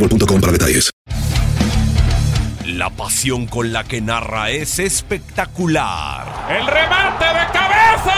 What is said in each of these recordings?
boostmobile.com para detalles. La pasión con la que narra es espectacular. El remate de cabeza.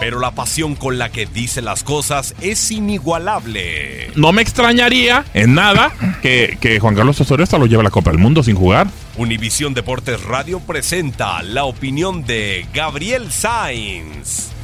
Pero la pasión con la que dice las cosas es inigualable. No me extrañaría en nada que, que Juan Carlos Osorio hasta lo lleve a la Copa del Mundo sin jugar. Univisión Deportes Radio presenta la opinión de Gabriel Sainz.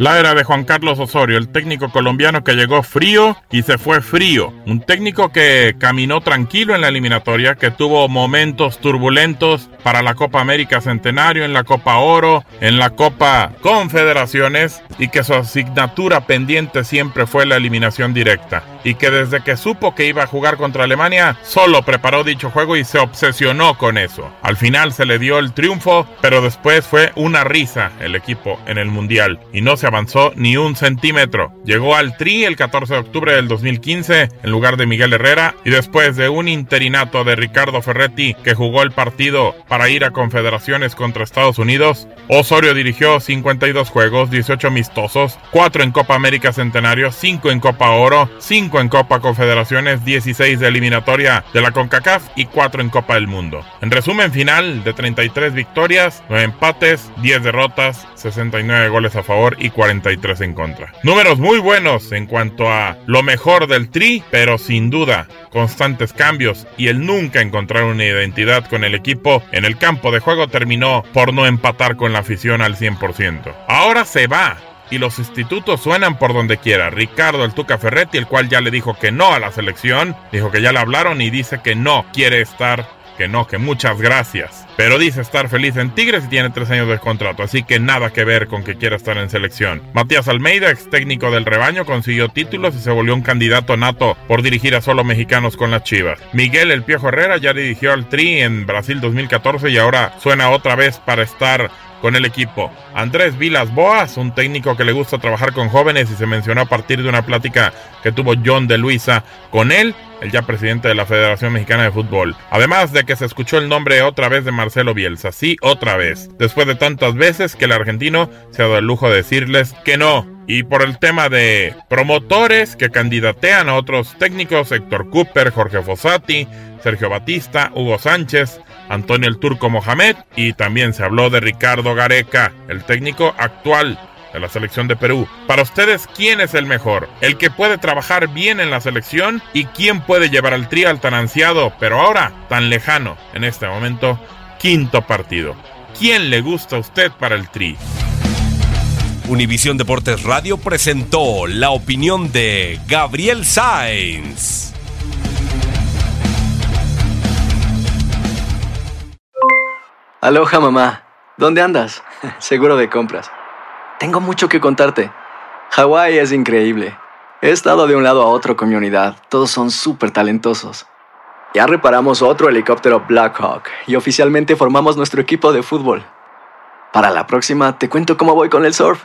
La era de Juan Carlos Osorio, el técnico colombiano que llegó frío y se fue frío. Un técnico que caminó tranquilo en la eliminatoria, que tuvo momentos turbulentos para la Copa América Centenario, en la Copa Oro, en la Copa Confederaciones y que su asignatura pendiente siempre fue la eliminación directa. Y que desde que supo que iba a jugar contra Alemania, solo preparó dicho juego y se obsesionó con eso. Al final se le dio el triunfo, pero después fue una risa el equipo en el Mundial y no se avanzó ni un centímetro. Llegó al Tri el 14 de octubre del 2015 en lugar de Miguel Herrera y después de un interinato de Ricardo Ferretti que jugó el partido para ir a confederaciones contra Estados Unidos, Osorio dirigió 52 juegos, 18 amistosos, 4 en Copa América Centenario, 5 en Copa Oro, 5 en Copa Confederaciones, 16 de eliminatoria de la CONCACAF y 4 en Copa del Mundo. En resumen final de 33 victorias, 9 empates, 10 derrotas, 69 goles a favor y 43 en contra. Números muy buenos en cuanto a lo mejor del Tri, pero sin duda constantes cambios y el nunca encontrar una identidad con el equipo en el campo de juego terminó por no empatar con la afición al 100%. Ahora se va y los institutos suenan por donde quiera. Ricardo el Tuca Ferretti, el cual ya le dijo que no a la selección, dijo que ya le hablaron y dice que no quiere estar que no, que muchas gracias. Pero dice estar feliz en Tigres y tiene tres años de contrato, así que nada que ver con que quiera estar en selección. Matías Almeida, ex técnico del rebaño, consiguió títulos y se volvió un candidato nato por dirigir a solo mexicanos con las Chivas. Miguel El Piojo Herrera ya dirigió al Tri en Brasil 2014 y ahora suena otra vez para estar con el equipo. Andrés Vilas Boas, un técnico que le gusta trabajar con jóvenes y se mencionó a partir de una plática que tuvo John de Luisa con él, el ya presidente de la Federación Mexicana de Fútbol. Además de que se escuchó el nombre otra vez de Marcelo Bielsa, sí, otra vez, después de tantas veces que el argentino se ha dado el lujo de decirles que no. Y por el tema de promotores que candidatean a otros técnicos, Héctor Cooper, Jorge Fossati, Sergio Batista, Hugo Sánchez, Antonio el Turco Mohamed y también se habló de Ricardo Gareca, el técnico actual de la selección de Perú. Para ustedes, ¿quién es el mejor? ¿El que puede trabajar bien en la selección? ¿Y quién puede llevar al tri al tan ansiado, pero ahora tan lejano en este momento, quinto partido. ¿Quién le gusta a usted para el tri? Univisión Deportes Radio presentó la opinión de Gabriel Sainz. Aloha mamá, ¿dónde andas? Seguro de compras. Tengo mucho que contarte. Hawái es increíble. He estado de un lado a otro con mi unidad. Todos son súper talentosos. Ya reparamos otro helicóptero Blackhawk y oficialmente formamos nuestro equipo de fútbol. Para la próxima te cuento cómo voy con el surf